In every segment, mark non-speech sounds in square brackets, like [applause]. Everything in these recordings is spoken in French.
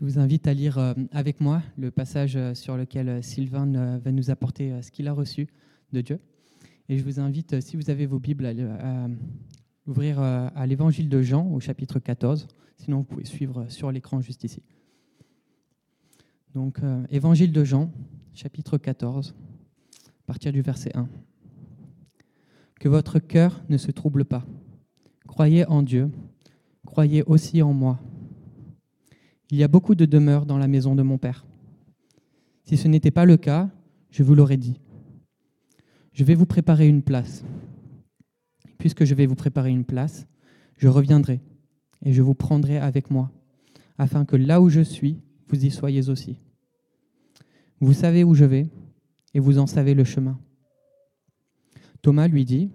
Je vous invite à lire euh, avec moi le passage euh, sur lequel euh, Sylvain va nous apporter ce qu'il a reçu de Dieu. Et je vous invite, si vous avez vos Bibles, à l'ouvrir à l'évangile de Jean au chapitre 14. Sinon, vous pouvez suivre sur l'écran juste ici. Donc, évangile de Jean, chapitre 14, à partir du verset 1. Que votre cœur ne se trouble pas. Croyez en Dieu, croyez aussi en moi. Il y a beaucoup de demeures dans la maison de mon Père. Si ce n'était pas le cas, je vous l'aurais dit. Je vais vous préparer une place. Puisque je vais vous préparer une place, je reviendrai et je vous prendrai avec moi, afin que là où je suis, vous y soyez aussi. Vous savez où je vais et vous en savez le chemin. Thomas lui dit,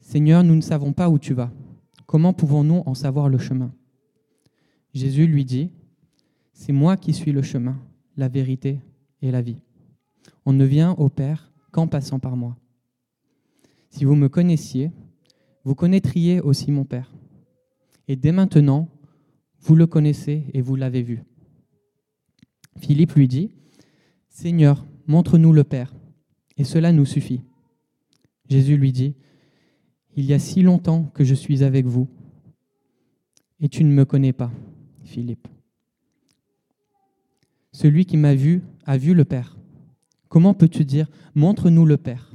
Seigneur, nous ne savons pas où tu vas. Comment pouvons-nous en savoir le chemin? Jésus lui dit, c'est moi qui suis le chemin, la vérité et la vie. On ne vient au Père qu'en passant par moi. Si vous me connaissiez, vous connaîtriez aussi mon Père. Et dès maintenant, vous le connaissez et vous l'avez vu. Philippe lui dit, Seigneur, montre-nous le Père, et cela nous suffit. Jésus lui dit, Il y a si longtemps que je suis avec vous, et tu ne me connais pas, Philippe. Celui qui m'a vu a vu le Père. Comment peux-tu dire, montre-nous le Père?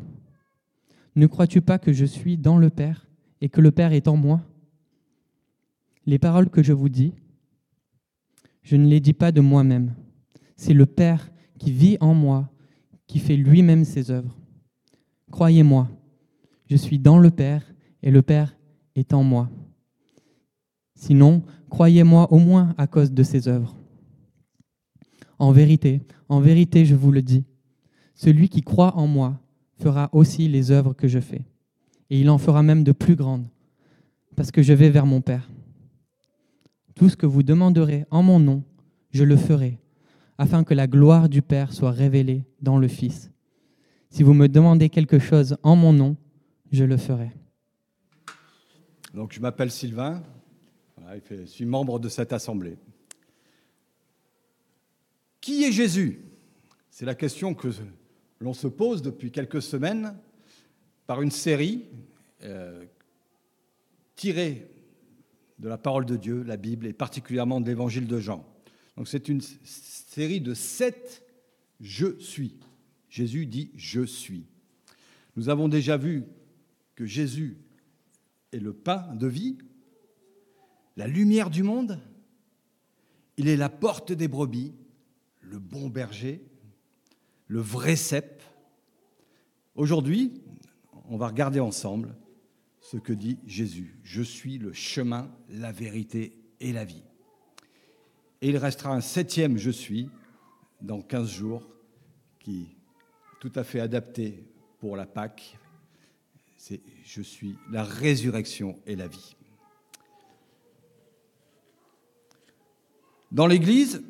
Ne crois-tu pas que je suis dans le Père et que le Père est en moi? Les paroles que je vous dis, je ne les dis pas de moi-même. C'est le Père qui vit en moi, qui fait lui-même ses œuvres. Croyez-moi, je suis dans le Père et le Père est en moi. Sinon, croyez-moi au moins à cause de ses œuvres. En vérité, en vérité, je vous le dis, celui qui croit en moi fera aussi les œuvres que je fais, et il en fera même de plus grandes, parce que je vais vers mon Père. Tout ce que vous demanderez en mon nom, je le ferai, afin que la gloire du Père soit révélée dans le Fils. Si vous me demandez quelque chose en mon nom, je le ferai. Donc je m'appelle Sylvain, je suis membre de cette assemblée. Qui est Jésus? C'est la question que l'on se pose depuis quelques semaines par une série euh, tirée de la parole de Dieu, la Bible, et particulièrement de l'évangile de Jean. Donc c'est une série de sept Je suis. Jésus dit Je suis. Nous avons déjà vu que Jésus est le pain de vie, la lumière du monde, il est la porte des brebis, le bon berger, le vrai cep. Aujourd'hui, on va regarder ensemble ce que dit Jésus. Je suis le chemin, la vérité et la vie. Et il restera un septième je suis dans 15 jours qui est tout à fait adapté pour la Pâque. C'est je suis la résurrection et la vie. Dans l'Église,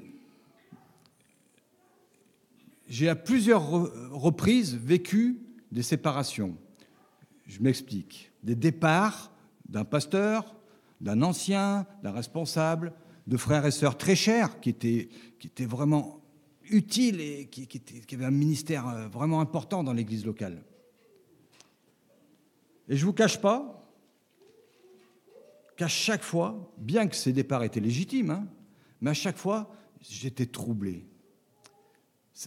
j'ai à plusieurs reprises vécu des séparations. Je m'explique. Des départs d'un pasteur, d'un ancien, d'un responsable, de frères et sœurs très chers qui étaient, vraiment utiles et qui avaient un ministère euh, vraiment important dans l'église locale. Et je ne vous cache pas qu'à chaque fois, bien que ces départs étaient légitimes, hein, mais à chaque fois, j'étais troublé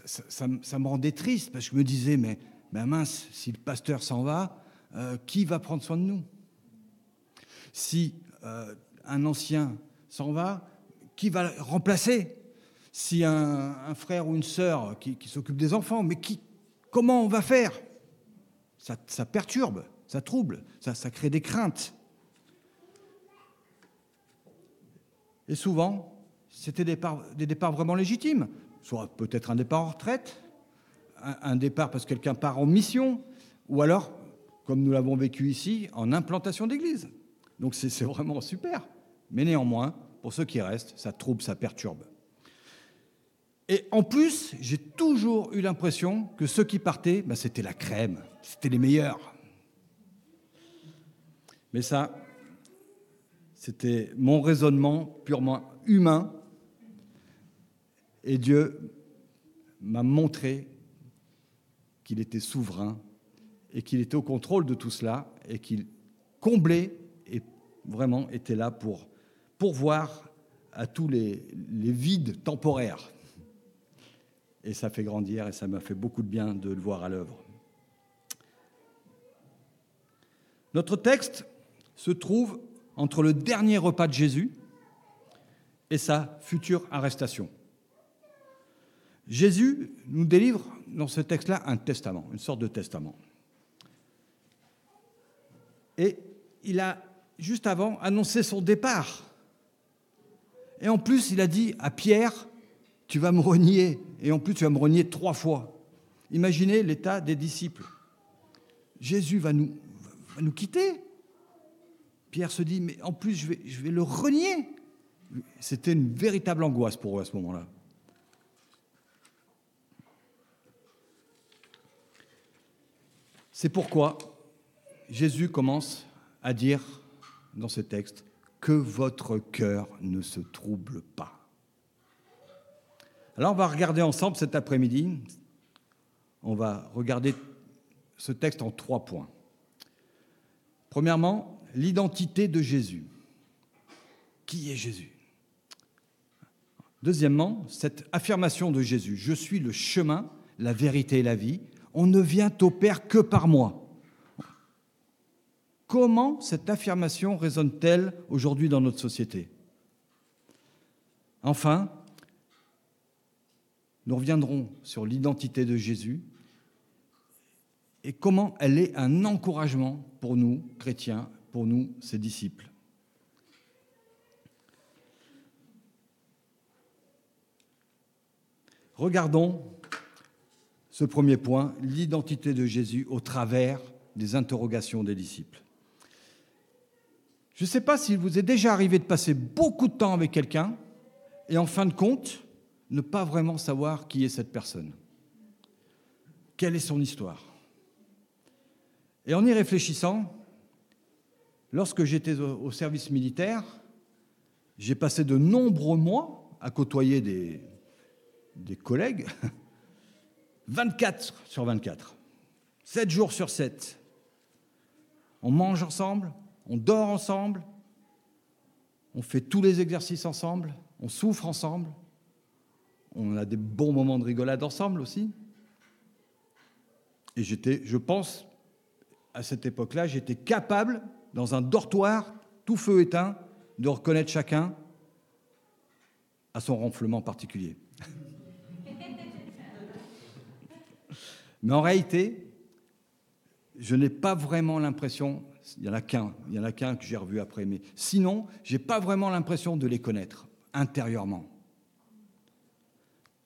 ça, me rendait triste parce que je me disais, mais, mince, si le pasteur s'en va, euh, qui va prendre soin de nous? Si euh, un ancien s'en va, qui va le remplacer? Si un, frère ou une sœur qui, s'occupe des enfants, mais qui, comment on va faire? Ça, perturbe, ça trouble, ça crée des craintes. Et souvent, c'était des départs vraiment légitimes soit peut-être un départ en retraite, un, départ parce que quelqu'un part en mission, ou alors, comme nous l'avons vécu ici, en implantation d'église. Donc c'est vraiment super. Mais néanmoins, pour ceux qui restent, ça trouble, ça perturbe. Et en plus, j'ai toujours eu l'impression que ceux qui partaient, ben, c'était la crème, c'était les meilleurs. Mais ça, c'était mon raisonnement purement humain Et Dieu m'a montré qu'il était souverain et qu'il était au contrôle de tout cela et qu'il comblait et vraiment était là pour pourvoir à tous les, les vides temporaires. Et ça fait grandir et ça m'a fait beaucoup de bien de le voir à l'œuvre. Notre texte se trouve entre le dernier repas de Jésus et sa future arrestation. Jésus nous délivre dans ce texte-là un testament, une sorte de testament. Et il a, juste avant, annoncé son départ. Et en plus, il a dit à Pierre, tu vas me renier, et en plus, tu vas me renier trois fois. Imaginez l'état des disciples. Jésus va nous, quitter. Pierre se dit, mais en plus, je vais le renier. C'était une véritable angoisse pour eux à ce moment-là. C'est pourquoi Jésus commence à dire dans ce texte que votre cœur ne se trouble pas. Alors on va regarder ensemble cet après-midi, on va regarder ce texte en trois points. Premièrement, l'identité de Jésus. Qui est Jésus? Deuxièmement, cette affirmation de Jésus, je suis le chemin, la vérité et la vie, on ne vient au Père que par moi. Comment cette affirmation résonne-t-elle aujourd'hui dans notre société? Enfin, nous reviendrons sur l'identité de Jésus et comment elle est un encouragement pour nous, chrétiens, pour nous, ses disciples. Regardons ce premier point, l'identité de Jésus au travers des interrogations des disciples. Je ne sais pas s'il vous est déjà arrivé de passer beaucoup de temps avec quelqu'un et en fin de compte, ne pas vraiment savoir qui est cette personne. Quelle est son histoire? Et en y réfléchissant, lorsque j'étais au service militaire, j'ai passé de nombreux mois à côtoyer des, des collègues [laughs] 24 sur 24, 7 jours sur 7. On mange ensemble, on dort ensemble, on fait tous les exercices ensemble, on souffre ensemble, on a des bons moments de rigolade ensemble aussi. Et j'étais, je pense, à cette époque-là, j'étais capable, dans un dortoir, tout feu éteint, de reconnaître chacun à son ronflement particulier. Mais en réalité, je n'ai pas vraiment l'impression, il n'y en a qu'un, il y en a qu'un que j'ai revu après, mais sinon, je n'ai pas vraiment l'impression de les connaître intérieurement.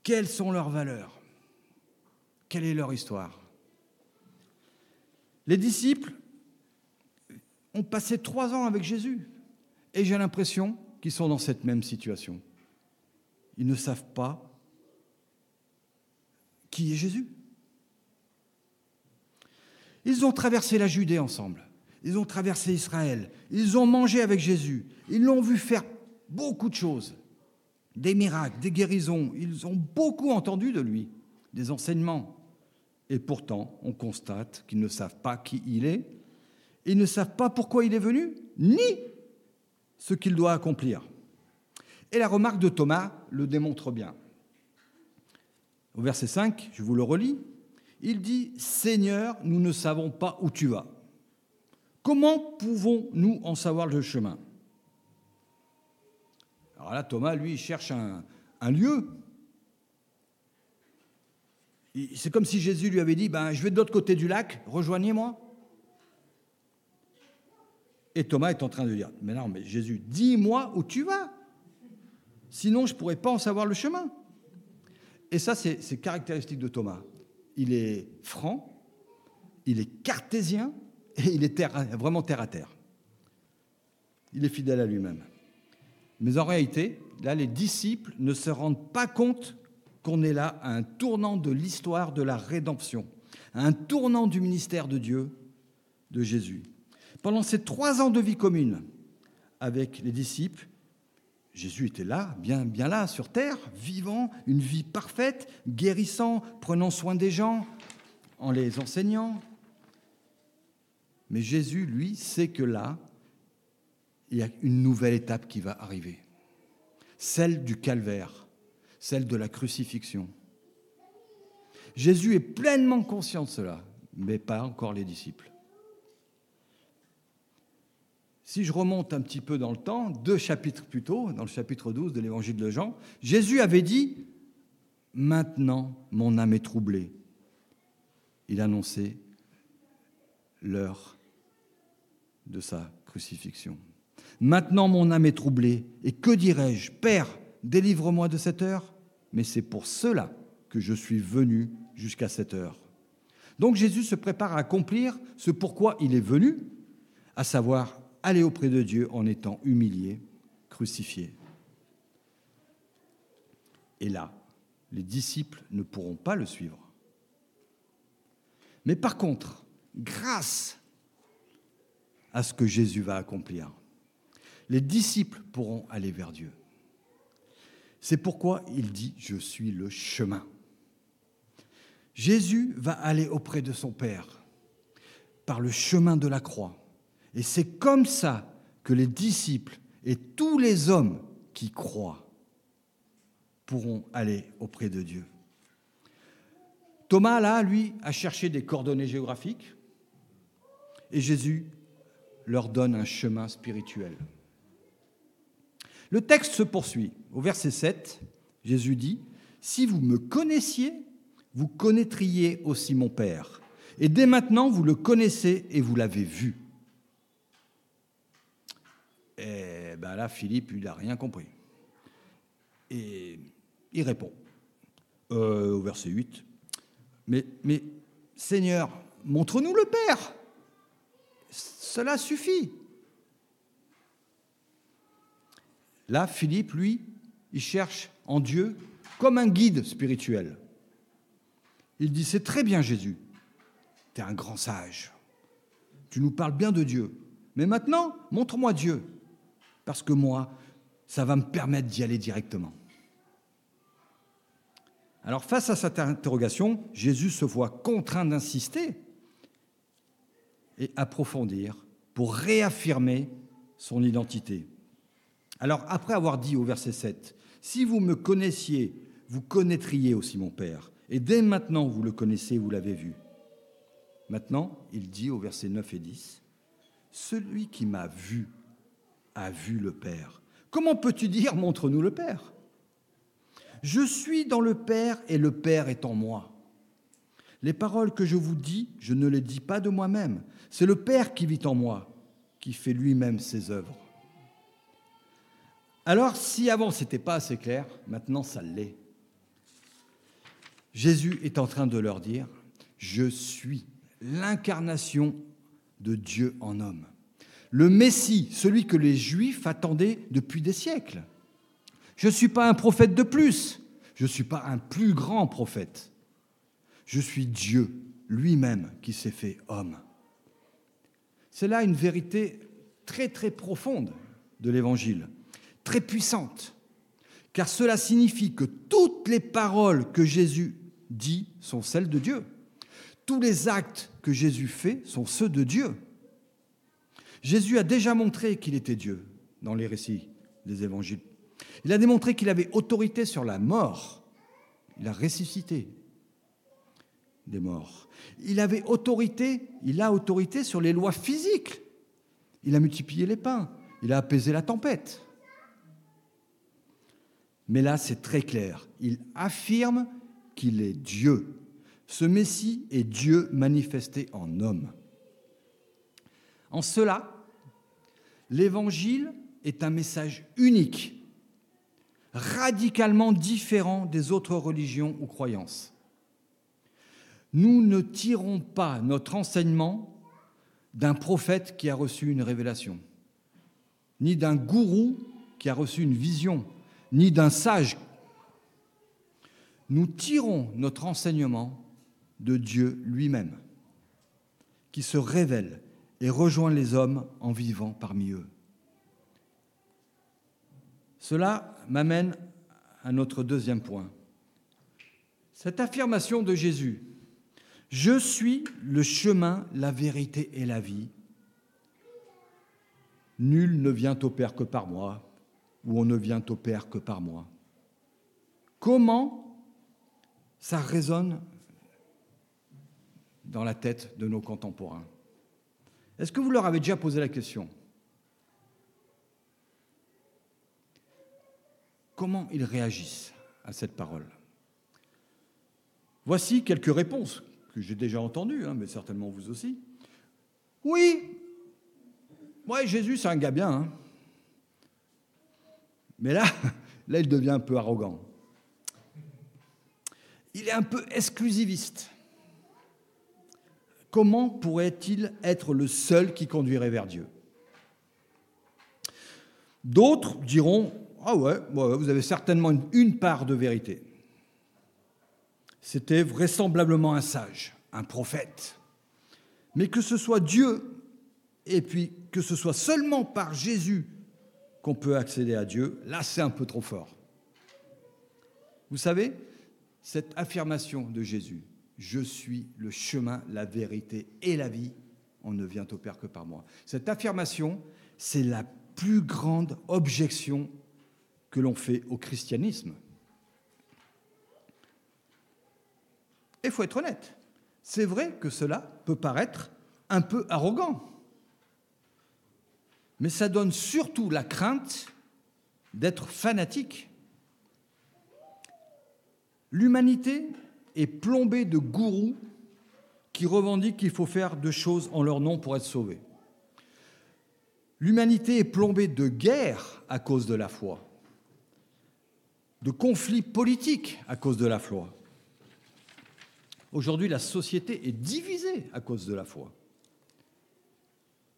Quelles sont leurs valeurs? Quelle est leur histoire? Les disciples ont passé trois ans avec Jésus et j'ai l'impression qu'ils sont dans cette même situation. Ils ne savent pas qui est Jésus. Ils ont traversé la Judée ensemble. Ils ont traversé Israël. Ils ont mangé avec Jésus. Ils l'ont vu faire beaucoup de choses. Des miracles, des guérisons. Ils ont beaucoup entendu de lui, des enseignements. Et pourtant, on constate qu'ils ne savent pas qui il est. Ils ne savent pas pourquoi il est venu, ni ce qu'il doit accomplir. Et la remarque de Thomas le démontre bien. Au verset 5, je vous le relis, il dit, Seigneur, nous ne savons pas où tu vas. Comment pouvons-nous en savoir le chemin? Alors là, Thomas, lui, il cherche un, lieu. C'est comme si Jésus lui avait dit, ben, je vais de l'autre côté du lac, rejoignez-moi. Et Thomas est en train de dire, mais non, mais Jésus, dis-moi où tu vas. Sinon, je ne pourrais pas en savoir le chemin. Et ça, c'est caractéristique de Thomas il est franc, il est cartésien et il est vraiment terre à terre. Il est fidèle à lui-même. Mais en réalité, là, les disciples ne se rendent pas compte qu'on est là à un tournant de l'histoire de la rédemption, à un tournant du ministère de Dieu, de Jésus. Pendant ces trois ans de vie commune avec les disciples, Jésus était là, bien, bien là, sur terre, vivant, une vie parfaite, guérissant, prenant soin des gens, en les enseignant. Mais Jésus, lui, sait que là, il y a une nouvelle étape qui va arriver, celle du calvaire, celle de la crucifixion. Jésus est pleinement conscient de cela, mais pas encore les disciples. Si je remonte un petit peu dans le temps, deux chapitres plus tôt, dans le chapitre 12 de l'évangile de Jean, Jésus avait dit Maintenant mon âme est troublée. Il annonçait l'heure de sa crucifixion. Maintenant mon âme est troublée, et que dirais-je? Père, délivre-moi de cette heure Mais c'est pour cela que je suis venu jusqu'à cette heure. Donc Jésus se prépare à accomplir ce pourquoi il est venu, à savoir aller auprès de Dieu en étant humilié, crucifié. Et là, les disciples ne pourront pas le suivre. Mais par contre, grâce à ce que Jésus va accomplir, les disciples pourront aller vers Dieu. C'est pourquoi il dit, je suis le chemin. Jésus va aller auprès de son Père par le chemin de la croix. Et c'est comme ça que les disciples et tous les hommes qui croient pourront aller auprès de Dieu. Thomas, là, lui, a cherché des coordonnées géographiques et Jésus leur donne un chemin spirituel. Le texte se poursuit. Au verset 7, Jésus dit, Si vous me connaissiez, vous connaîtriez aussi mon Père. Et dès maintenant, vous le connaissez et vous l'avez vu. Et ben là, Philippe, il n'a rien compris. Et il répond euh, au verset 8, mais, mais Seigneur, montre-nous le Père. Cela suffit. Là, Philippe, lui, il cherche en Dieu comme un guide spirituel. Il dit, c'est très bien Jésus, tu es un grand sage, tu nous parles bien de Dieu, mais maintenant, montre-moi Dieu, parce que moi, ça va me permettre d'y aller directement. Alors face à cette interrogation, Jésus se voit contraint d'insister et approfondir pour réaffirmer son identité. Alors après avoir dit au verset 7, Si vous me connaissiez, vous connaîtriez aussi mon Père, et dès maintenant vous le connaissez, vous l'avez vu. Maintenant, il dit au verset 9 et 10, Celui qui m'a vu a vu le Père. Comment peux-tu dire montre-nous le Père? Je suis dans le Père et le Père est en moi. Les paroles que je vous dis, je ne les dis pas de moi-même. C'est le Père qui vit en moi, qui fait lui-même ses œuvres. Alors, si avant c'était pas assez clair, maintenant ça l'est. Jésus est en train de leur dire, je suis l'incarnation de Dieu en homme. Le Messie, celui que les Juifs attendaient depuis des siècles. Je ne suis pas un prophète de plus, je ne suis pas un plus grand prophète. Je suis Dieu lui-même qui s'est fait homme. C'est là une vérité très très profonde de l'Évangile très puissante, car cela signifie que toutes les paroles que Jésus dit sont celles de Dieu. Tous les actes que Jésus fait sont ceux de Dieu. Jésus a déjà montré qu'il était Dieu dans les récits des évangiles. Il a démontré qu'il avait autorité sur la mort. Il a ressuscité des morts. Il avait autorité, il a autorité sur les lois physiques. Il a multiplié les pains, il a apaisé la tempête. Mais là, c'est très clair. Il affirme qu'il est Dieu. Ce Messie est Dieu manifesté en homme. En cela, l'Évangile est un message unique, radicalement différent des autres religions ou croyances. Nous ne tirons pas notre enseignement d'un prophète qui a reçu une révélation, ni d'un gourou qui a reçu une vision ni d'un sage. Nous tirons notre enseignement de Dieu lui-même, qui se révèle et rejoint les hommes en vivant parmi eux. Cela m'amène à notre deuxième point. Cette affirmation de Jésus, je suis le chemin, la vérité et la vie. Nul ne vient au Père que par moi, ou on ne vient au Père que par moi. Comment ça résonne dans la tête de nos contemporains? Est-ce que vous leur avez déjà posé la question? Comment ils réagissent à cette parole? Voici quelques réponses que j'ai déjà entendues, hein, mais certainement vous aussi. Oui, ouais, Jésus, c'est un gars bien. Hein. Mais là, [laughs] là, il devient un peu arrogant. Il est un peu exclusiviste. Comment pourrait-il être le seul qui conduirait vers Dieu? D'autres diront Ah ouais, vous avez certainement une part de vérité. C'était vraisemblablement un sage, un prophète. Mais que ce soit Dieu, et puis que ce soit seulement par Jésus qu'on peut accéder à Dieu, là c'est un peu trop fort. Vous savez, cette affirmation de Jésus, je suis le chemin, la vérité et la vie, on ne vient au Père que par moi. Cette affirmation, c'est la plus grande objection que l'on fait au christianisme. Et il faut être honnête, c'est vrai que cela peut paraître un peu arrogant, mais ça donne surtout la crainte d'être fanatique L'humanité est plombée de gourous qui revendiquent qu'il faut faire deux choses en leur nom pour être sauvé. L'humanité est plombée de guerres à cause de la foi, de conflits politiques à cause de la foi. Aujourd'hui, la société est divisée à cause de la foi.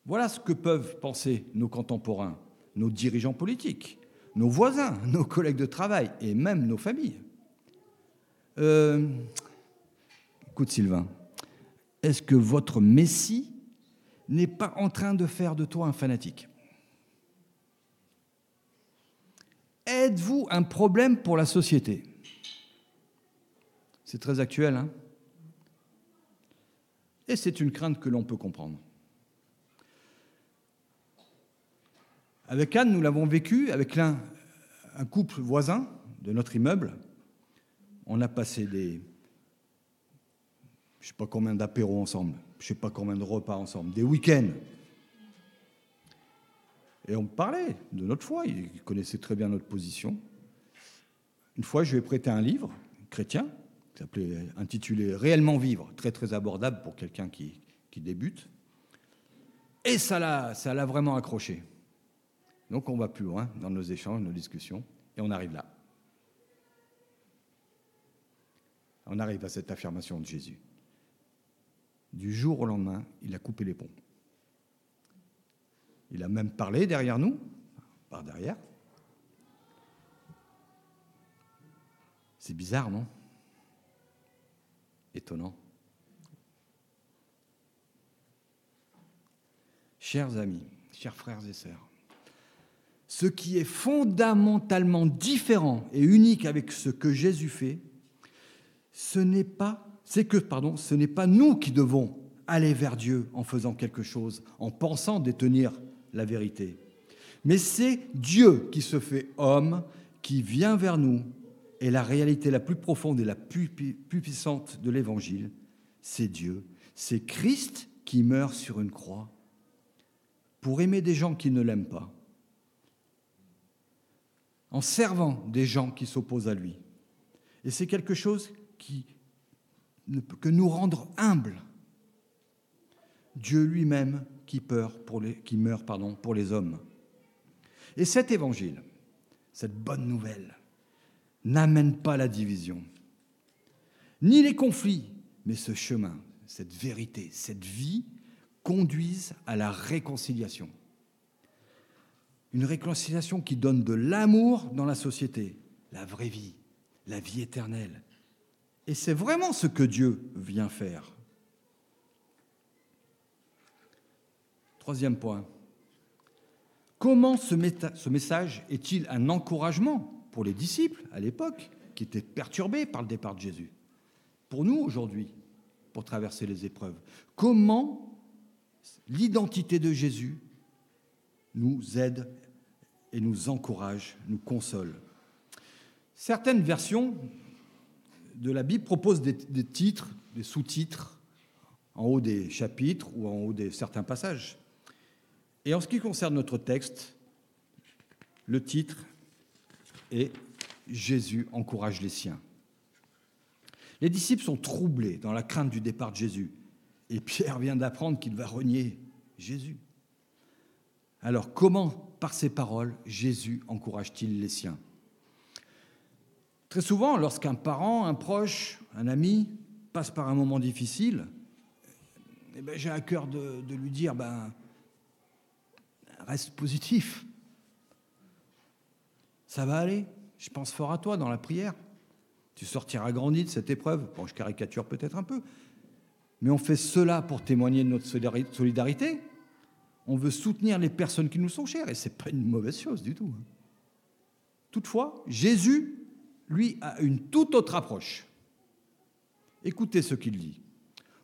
Voilà ce que peuvent penser nos contemporains, nos dirigeants politiques, nos voisins, [laughs] nos collègues de travail et même nos familles. Euh, écoute Sylvain, est-ce que votre Messie n'est pas en train de faire de toi un fanatique? Êtes-vous un problème pour la société? C'est très actuel, hein? Et c'est une crainte que l'on peut comprendre. Avec Anne, nous l'avons vécu avec un couple voisin de notre immeuble on a passé des, je ne sais pas combien d'apéros ensemble, je ne sais pas combien de repas ensemble, des week-ends. Et on parlait de notre foi, il connaissait très bien notre position. Une fois, je lui ai prêté un livre chrétien, intitulé Réellement vivre, très très abordable pour quelqu'un qui, qui débute. Et ça l'a, ça l'a vraiment accroché. Donc on va plus loin dans nos échanges, nos discussions, et on arrive là. On arrive à cette affirmation de Jésus. Du jour au lendemain, il a coupé les ponts. Il a même parlé derrière nous, par derrière. C'est bizarre, non? Étonnant. Chers amis, chers frères et sœurs, ce qui est fondamentalement différent et unique avec ce que Jésus fait, ce n'est pas, c'est que, pardon, ce n'est pas nous qui devons aller vers Dieu en faisant quelque chose, en pensant détenir la vérité. Mais c'est Dieu qui se fait homme, qui vient vers nous. Et la réalité la plus profonde et la plus, plus puissante de l'Évangile, c'est Dieu. C'est Christ qui meurt sur une croix pour aimer des gens qui ne l'aiment pas, en servant des gens qui s'opposent à lui. Et c'est quelque chose qui ne peut que nous rendre humbles. Dieu lui-même qui, meurt pour les hommes. Et cet évangile, cette bonne nouvelle, n'amène pas la division, ni les conflits, mais ce chemin, cette vérité, cette vie conduisent à la réconciliation. Une réconciliation qui donne de l'amour dans la société, la vraie vie, la vie éternelle, et c'est vraiment ce que Dieu vient faire. Troisième point. Comment ce, message est-il un encouragement pour les disciples à l'époque, qui étaient perturbés par le départ de Jésus? Pour nous aujourd'hui, pour traverser les épreuves Comment l'identité de Jésus nous aide et nous encourage, nous console? Certaines versions de la Bible proposent des, titres, des sous-titres en haut des chapitres ou en haut de certains passages. Et en ce qui concerne notre texte, le titre est Jésus encourage les siens. Les disciples sont troublés dans la crainte du départ de Jésus. Et Pierre vient d'apprendre qu'il va renier Jésus. Alors comment, par ces paroles, Jésus encourage-t-il les siens? Très souvent, lorsqu'un parent, un proche, un ami passe par un moment difficile, eh ben, j'ai à cœur de, lui dire ben, reste positif. Ça va aller. Je pense fort à toi dans la prière. Tu sortiras grandi de cette épreuve. Bon, je caricature peut-être un peu. Mais on fait cela pour témoigner de notre solidarité. On veut soutenir les personnes qui nous sont chères. Et ce n'est pas une mauvaise chose du tout. Toutefois, Jésus lui, a une toute autre approche. Écoutez ce qu'il dit.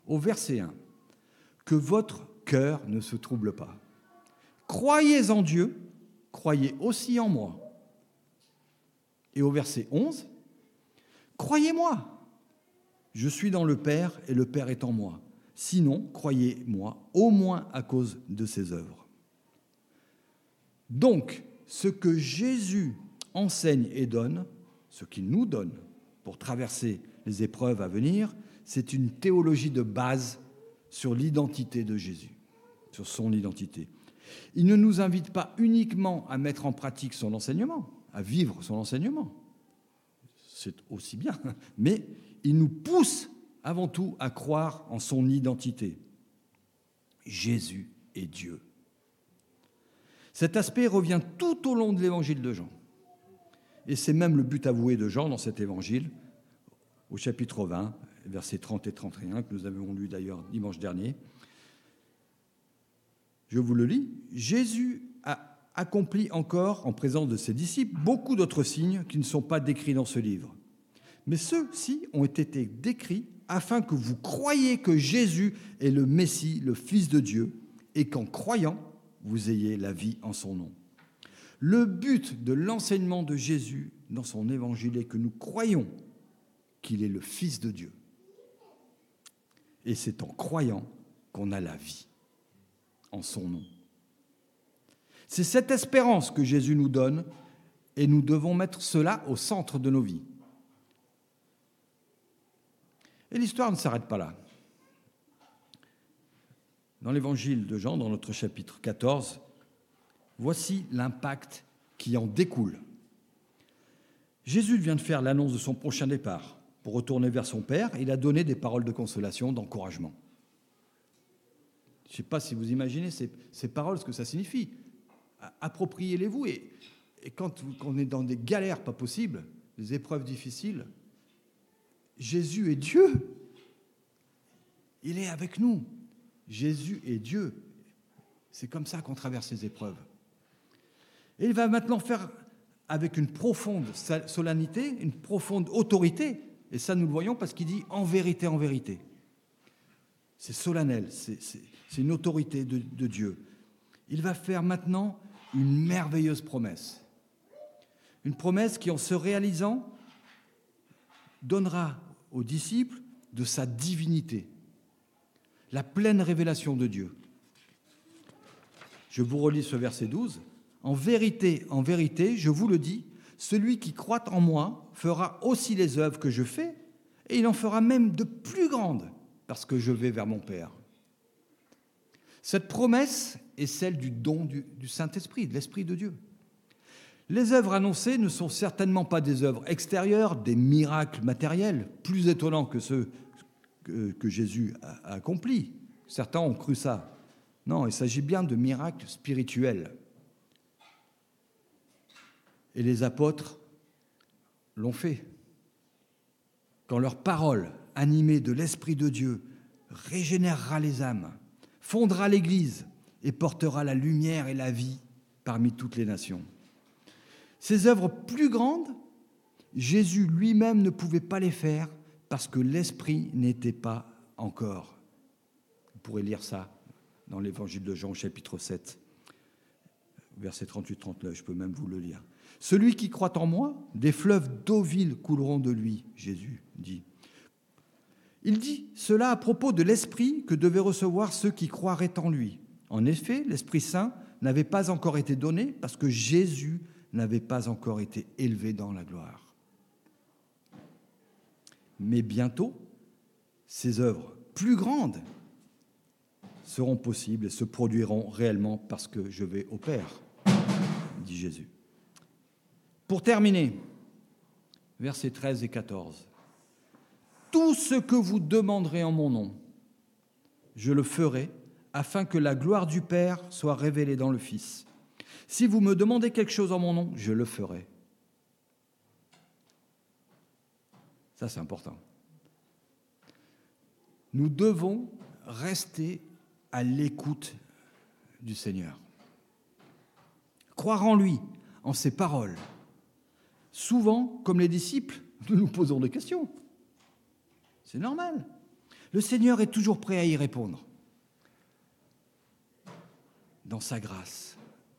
Au verset 1, que votre cœur ne se trouble pas. Croyez en Dieu, croyez aussi en moi. Et au verset 11, croyez-moi. Je suis dans le Père et le Père est en moi. Sinon, croyez-moi, au moins à cause de ses œuvres. Donc, ce que Jésus enseigne et donne, ce qu'il nous donne pour traverser les épreuves à venir, c'est une théologie de base sur l'identité de Jésus, sur son identité. Il ne nous invite pas uniquement à mettre en pratique son enseignement, à vivre son enseignement, c'est aussi bien, [laughs] mais il nous pousse avant tout à croire en son identité. Jésus est Dieu. Cet aspect revient tout au long de l'évangile de Jean. Et c'est même le but avoué de Jean dans cet évangile, au chapitre 20, versets 30 et 31, que nous avons lu d'ailleurs dimanche dernier. Je vous le lis. Jésus a accompli encore, en présence de ses disciples, beaucoup d'autres signes qui ne sont pas décrits dans ce livre. Mais ceux-ci ont été décrits afin que vous croyiez que Jésus est le Messie, le Fils de Dieu, et qu'en croyant, vous ayez la vie en son nom. Le but de l'enseignement de Jésus dans son évangile est que nous croyons qu'il est le Fils de Dieu. Et c'est en croyant qu'on a la vie en son nom. C'est cette espérance que Jésus nous donne et nous devons mettre cela au centre de nos vies. Et l'histoire ne s'arrête pas là. Dans l'évangile de Jean, dans notre chapitre 14, Voici l'impact qui en découle. Jésus vient de faire l'annonce de son prochain départ pour retourner vers son Père. Il a donné des paroles de consolation, d'encouragement. Je ne sais pas si vous imaginez ces, paroles, ce que ça signifie. Appropriez-les-vous. Et, et quand on est dans des galères pas possibles, des épreuves difficiles, Jésus est Dieu. Il est avec nous. Jésus est Dieu. C'est comme ça qu'on traverse ces épreuves. Et il va maintenant faire avec une profonde solennité, une profonde autorité, et ça nous le voyons parce qu'il dit en vérité, en vérité. C'est solennel, c'est une autorité de, de Dieu. Il va faire maintenant une merveilleuse promesse. Une promesse qui, en se réalisant, donnera aux disciples de sa divinité, la pleine révélation de Dieu. Je vous relis ce verset 12. En vérité, en vérité, je vous le dis, celui qui croit en moi fera aussi les œuvres que je fais, et il en fera même de plus grandes, parce que je vais vers mon Père. Cette promesse est celle du don du, Saint-Esprit, de l'Esprit de Dieu. Les œuvres annoncées ne sont certainement pas des œuvres extérieures, des miracles matériels, plus étonnants que ceux que, que Jésus a accomplis. Certains ont cru ça. Non, il s'agit bien de miracles spirituels. Et les apôtres l'ont fait. Quand leur parole, animée de l'Esprit de Dieu, régénérera les âmes, fondera l'Église et portera la lumière et la vie parmi toutes les nations. Ces œuvres plus grandes, Jésus lui-même ne pouvait pas les faire parce que l'Esprit n'était pas encore. Vous pourrez lire ça dans l'évangile de Jean chapitre 7, verset 38-39, je peux même vous le lire. Celui qui croit en moi, des fleuves d'eau vive couleront de lui, Jésus dit. Il dit cela à propos de l'Esprit que devaient recevoir ceux qui croiraient en lui. En effet, l'Esprit Saint n'avait pas encore été donné parce que Jésus n'avait pas encore été élevé dans la gloire. Mais bientôt, ces œuvres plus grandes seront possibles et se produiront réellement parce que je vais au Père, dit Jésus. Pour terminer, versets 13 et 14. Tout ce que vous demanderez en mon nom, je le ferai afin que la gloire du Père soit révélée dans le Fils. Si vous me demandez quelque chose en mon nom, je le ferai. Ça, c'est important. Nous devons rester à l'écoute du Seigneur. Croire en lui, en ses paroles. Souvent, comme les disciples, [laughs] nous nous posons des questions. C'est normal. Le Seigneur est toujours prêt à y répondre. Dans sa grâce,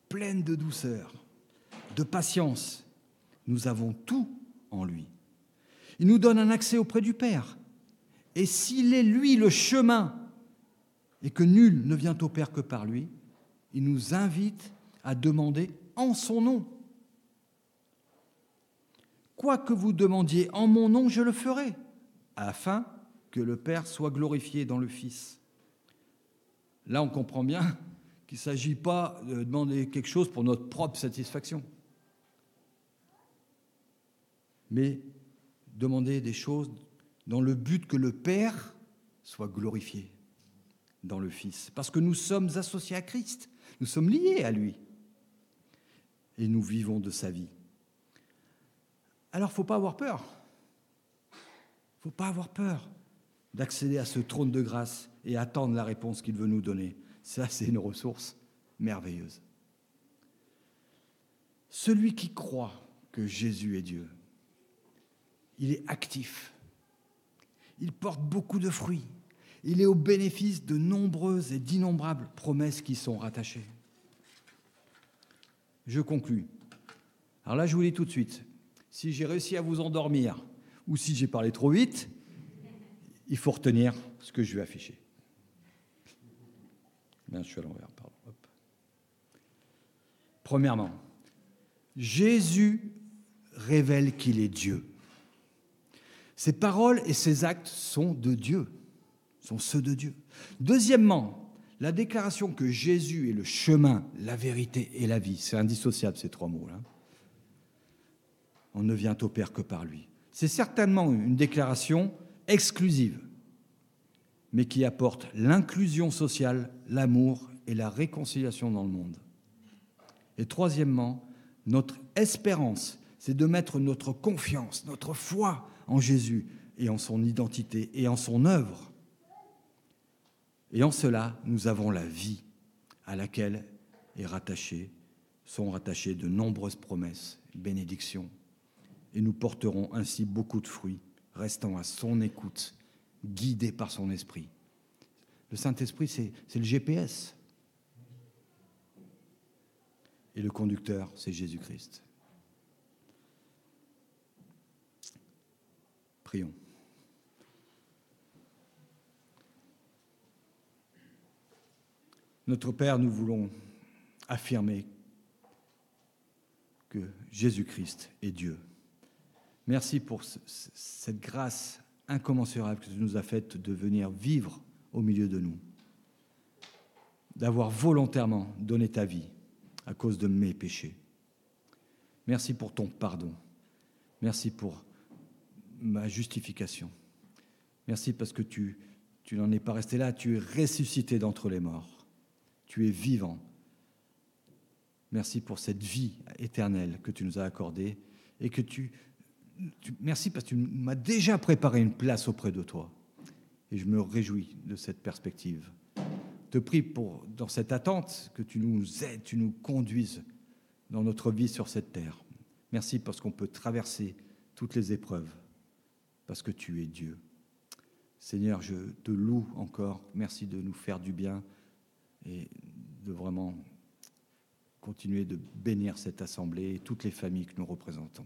pleine de douceur, de patience, nous avons tout en lui. Il nous donne un accès auprès du Père. Et s'il est lui le chemin et que nul ne vient au Père que par lui, il nous invite à demander en son nom. Quoi que vous demandiez en mon nom, je le ferai, afin que le Père soit glorifié dans le Fils. Là, on comprend bien qu'il ne s'agit pas de demander quelque chose pour notre propre satisfaction, mais demander des choses dans le but que le Père soit glorifié dans le Fils. Parce que nous sommes associés à Christ, nous sommes liés à lui. Et nous vivons de sa vie. Alors, faut pas avoir peur. Il faut pas avoir peur d'accéder à ce trône de grâce et attendre la réponse qu'il veut nous donner. Ça, c'est une ressource merveilleuse. Celui qui croit que Jésus est Dieu, il est actif. Il porte beaucoup de fruits. Il est au bénéfice de nombreuses et d'innombrables promesses qui sont rattachées. Je conclus. Alors là, je vous dis tout de suite, si j'ai réussi à vous endormir ou si j'ai parlé trop vite, il faut retenir ce que je vais afficher. Bien, je à l'envers, pardon. Premièrement, Jésus révèle qu'il est Dieu. Ses paroles et ses actes sont de Dieu, sont ceux de Dieu. Deuxièmement, la déclaration que Jésus est le chemin, la vérité et la vie, c'est indissociable ces trois mots-là. On ne vient au Père que par lui. C'est certainement une déclaration exclusive, mais qui apporte l'inclusion sociale, l'amour et la réconciliation dans le monde. Et troisièmement, notre espérance, c'est de mettre notre confiance, notre foi en Jésus et en son identité et en son œuvre. Et en cela, nous avons la vie à laquelle sont rattachées de nombreuses promesses, bénédictions. Et nous porterons ainsi beaucoup de fruits, restant à son écoute, guidés par son esprit. Le Saint-Esprit, c'est le GPS. Et le conducteur, c'est Jésus-Christ. Prions. Notre Père, nous voulons affirmer que Jésus-Christ est Dieu. Merci pour cette grâce incommensurable que tu nous as faite de venir vivre au milieu de nous, d'avoir volontairement donné ta vie à cause de mes péchés. Merci pour ton pardon. Merci pour ma justification. Merci parce que tu, tu n'en es pas resté là, tu es ressuscité d'entre les morts. Tu es vivant. Merci pour cette vie éternelle que tu nous as accordée et que merci parce que tu m'as déjà préparé une place auprès de toi. Et je me réjouis de cette perspective. Te prie pour, dans cette attente, que tu nous aides, tu nous conduises dans notre vie sur cette terre. Merci parce qu'on peut traverser toutes les épreuves, parce que tu es Dieu. Seigneur, je te loue encore. Merci de nous faire du bien et de vraiment continuer de bénir cette assemblée et toutes les familles que nous représentons.